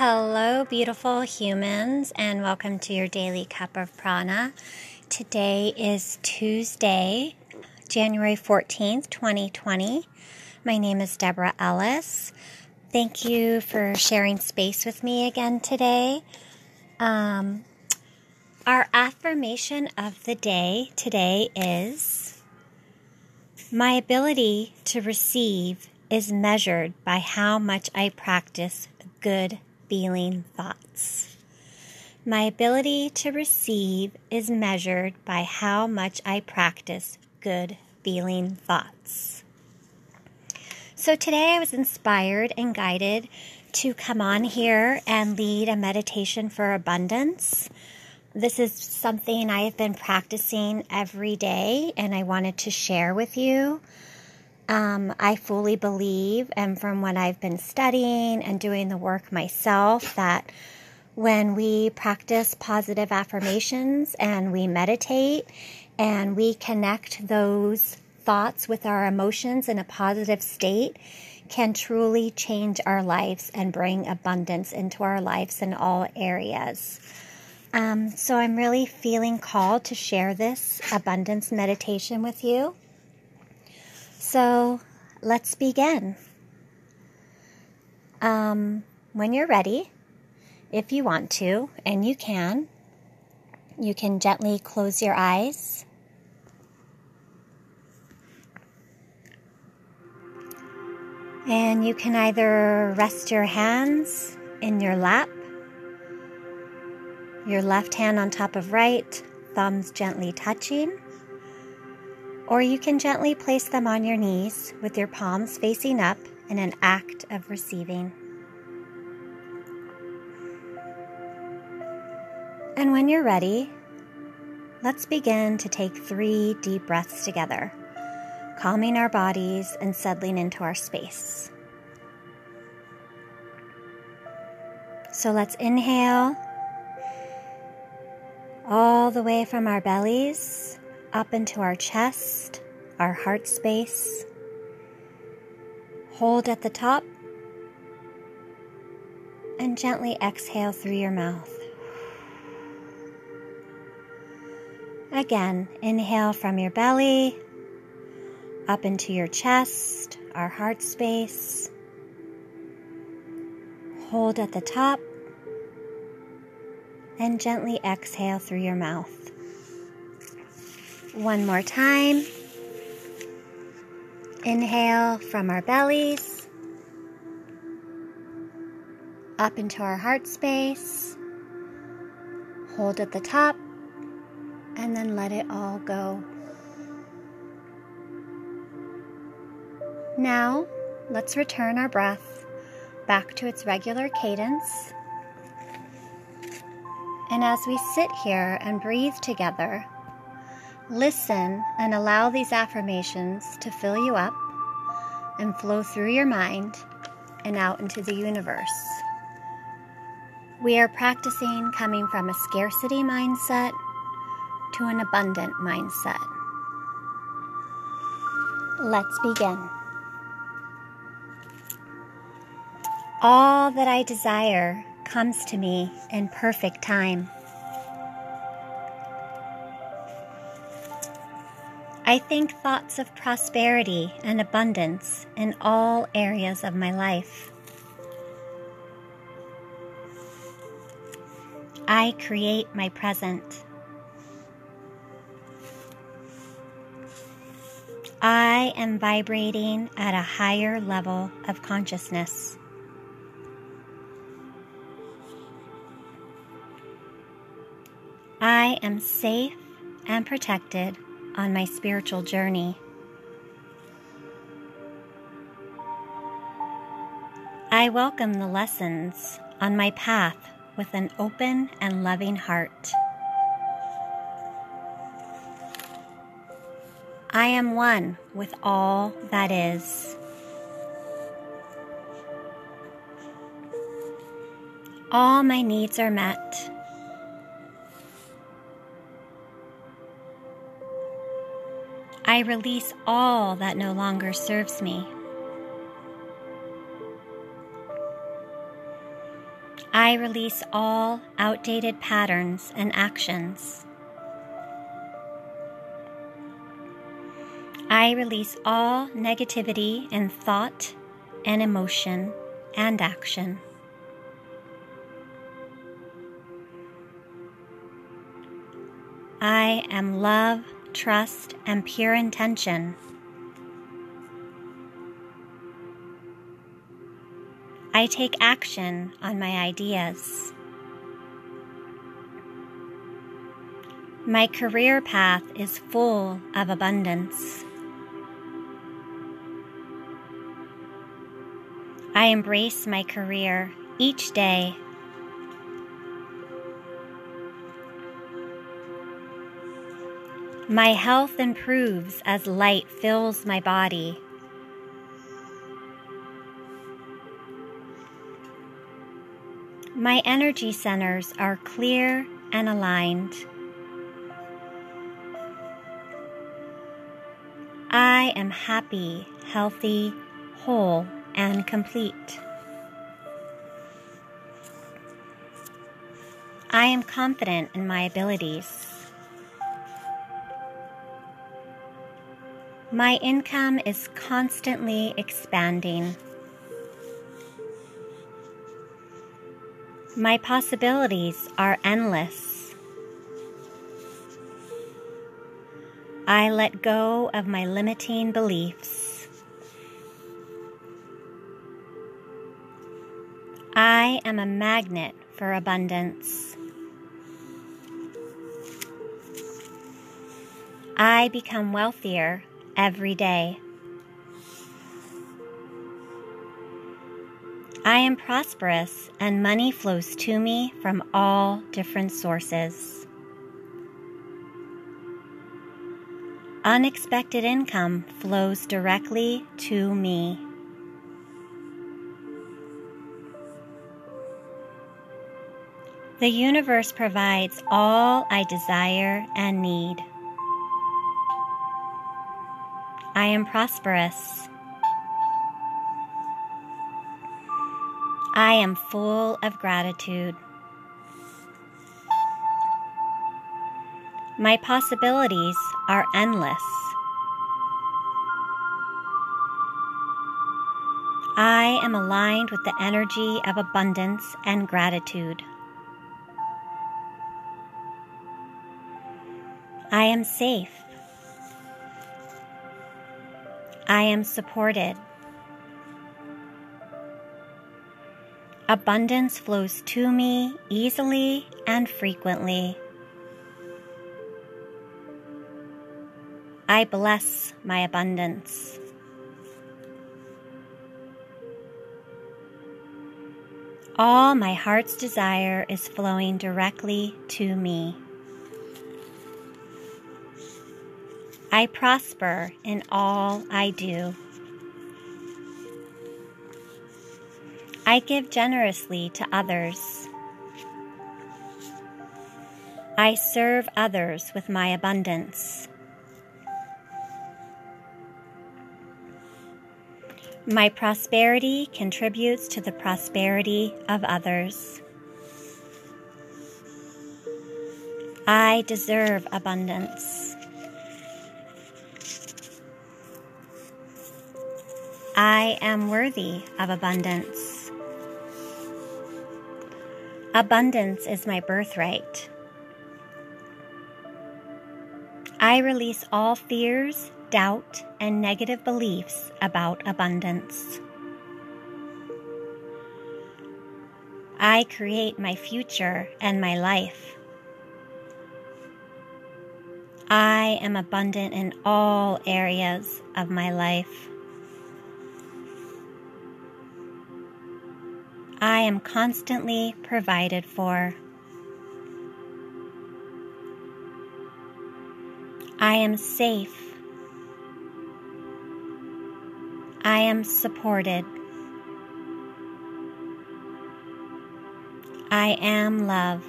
Hello, beautiful humans, and welcome to your daily cup of prana. Today is Tuesday, January 14th, 2020. My name is Deborah Ellis. Thank you for sharing space with me again today. Um, our affirmation of the day today is My ability to receive is measured by how much I practice good feeling thoughts. My ability to receive is measured by how much I practice good feeling thoughts. So today I was inspired and guided to come on here and lead a meditation for abundance. This is something I have been practicing every day and I wanted to share with you. Um, I fully believe, and from what I've been studying and doing the work myself, that when we practice positive affirmations and we meditate and we connect those thoughts with our emotions in a positive state, can truly change our lives and bring abundance into our lives in all areas. Um, so I'm really feeling called to share this abundance meditation with you. So let's begin. Um, when you're ready, if you want to, and you can, you can gently close your eyes. And you can either rest your hands in your lap, your left hand on top of right, thumbs gently touching or you can gently place them on your knees with your palms facing up in an act of receiving. And when you're ready, let's begin to take three deep breaths together, calming our bodies and settling into our space. So let's inhale all the way from our bellies up into our chest, our heart space. Hold at the top and gently exhale through your mouth. Again, inhale from your belly up into your chest, our heart space. Hold at the top and gently exhale through your mouth. One more time. Inhale from our bellies up into our heart space. Hold at the top and then let it all go. Now, let's return our breath back to its regular cadence. And as we sit here and breathe together, Listen and allow these affirmations to fill you up and flow through your mind and out into the universe. We are practicing coming from a scarcity mindset to an abundant mindset. Let's begin. All that I desire comes to me in perfect time. I think thoughts of prosperity and abundance in all areas of my life. I create my present. I am vibrating at a higher level of consciousness. I am safe and protected on my spiritual journey. I welcome the lessons on my path with an open and loving heart. I am one with all that is. All my needs are met. I release all that no longer serves me. I release all outdated patterns and actions. I release all negativity in thought and emotion and action. I am love, trust, and pure intention. I take action on my ideas. My career path is full of abundance. I embrace my career each day. My health improves as light fills my body. My energy centers are clear and aligned. I am happy, healthy, whole, and complete. I am confident in my abilities. My income is constantly expanding. My possibilities are endless. I let go of my limiting beliefs. I am a magnet for abundance. I become wealthier every day. I am prosperous and money flows to me from all different sources. Unexpected income flows directly to me. The universe provides all I desire and need. I am prosperous. I am full of gratitude. My possibilities are endless. I am aligned with the energy of abundance and gratitude. I am safe. I am supported. Abundance flows to me easily and frequently. I bless my abundance. All my heart's desire is flowing directly to me. I prosper in all I do. I give generously to others. I serve others with my abundance. My prosperity contributes to the prosperity of others. I deserve abundance. I am worthy of abundance. Abundance is my birthright. I release all fears, doubt, and negative beliefs about abundance. I create my future and my life. I am abundant in all areas of my life. I am constantly provided for. I am safe. I am supported. I am love.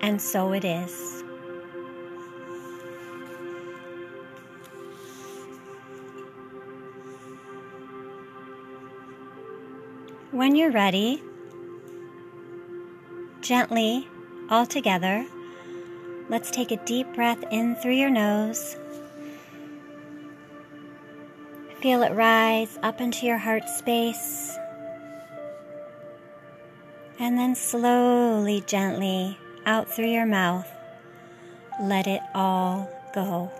And so it is. When you're ready, gently, all together, let's take a deep breath in through your nose. Feel it rise up into your heart space. And then slowly, gently out through your mouth, let it all go.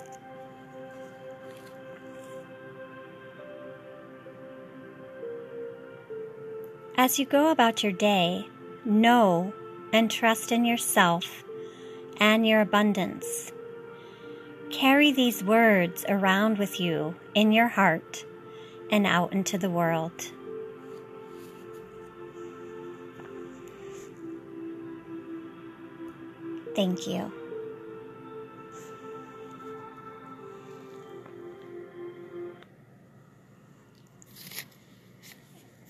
As you go about your day, know and trust in yourself and your abundance. Carry these words around with you in your heart and out into the world. Thank you.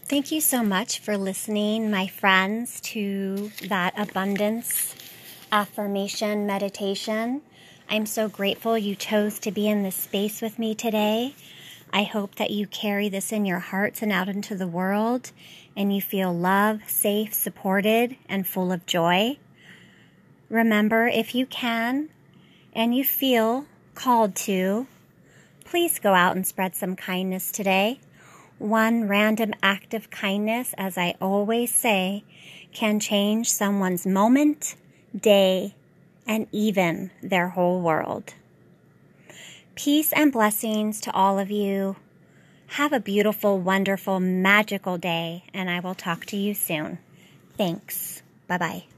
Thank you so much for listening, my friends, to that abundance affirmation meditation. I'm so grateful you chose to be in this space with me today. I hope that you carry this in your hearts and out into the world, and you feel love, safe, supported, and full of joy. Remember, if you can and you feel called to, please go out and spread some kindness today. One random act of kindness, as I always say, can change someone's moment, day, and even their whole world. Peace and blessings to all of you. Have a beautiful, wonderful, magical day, and I will talk to you soon. Thanks. Bye bye.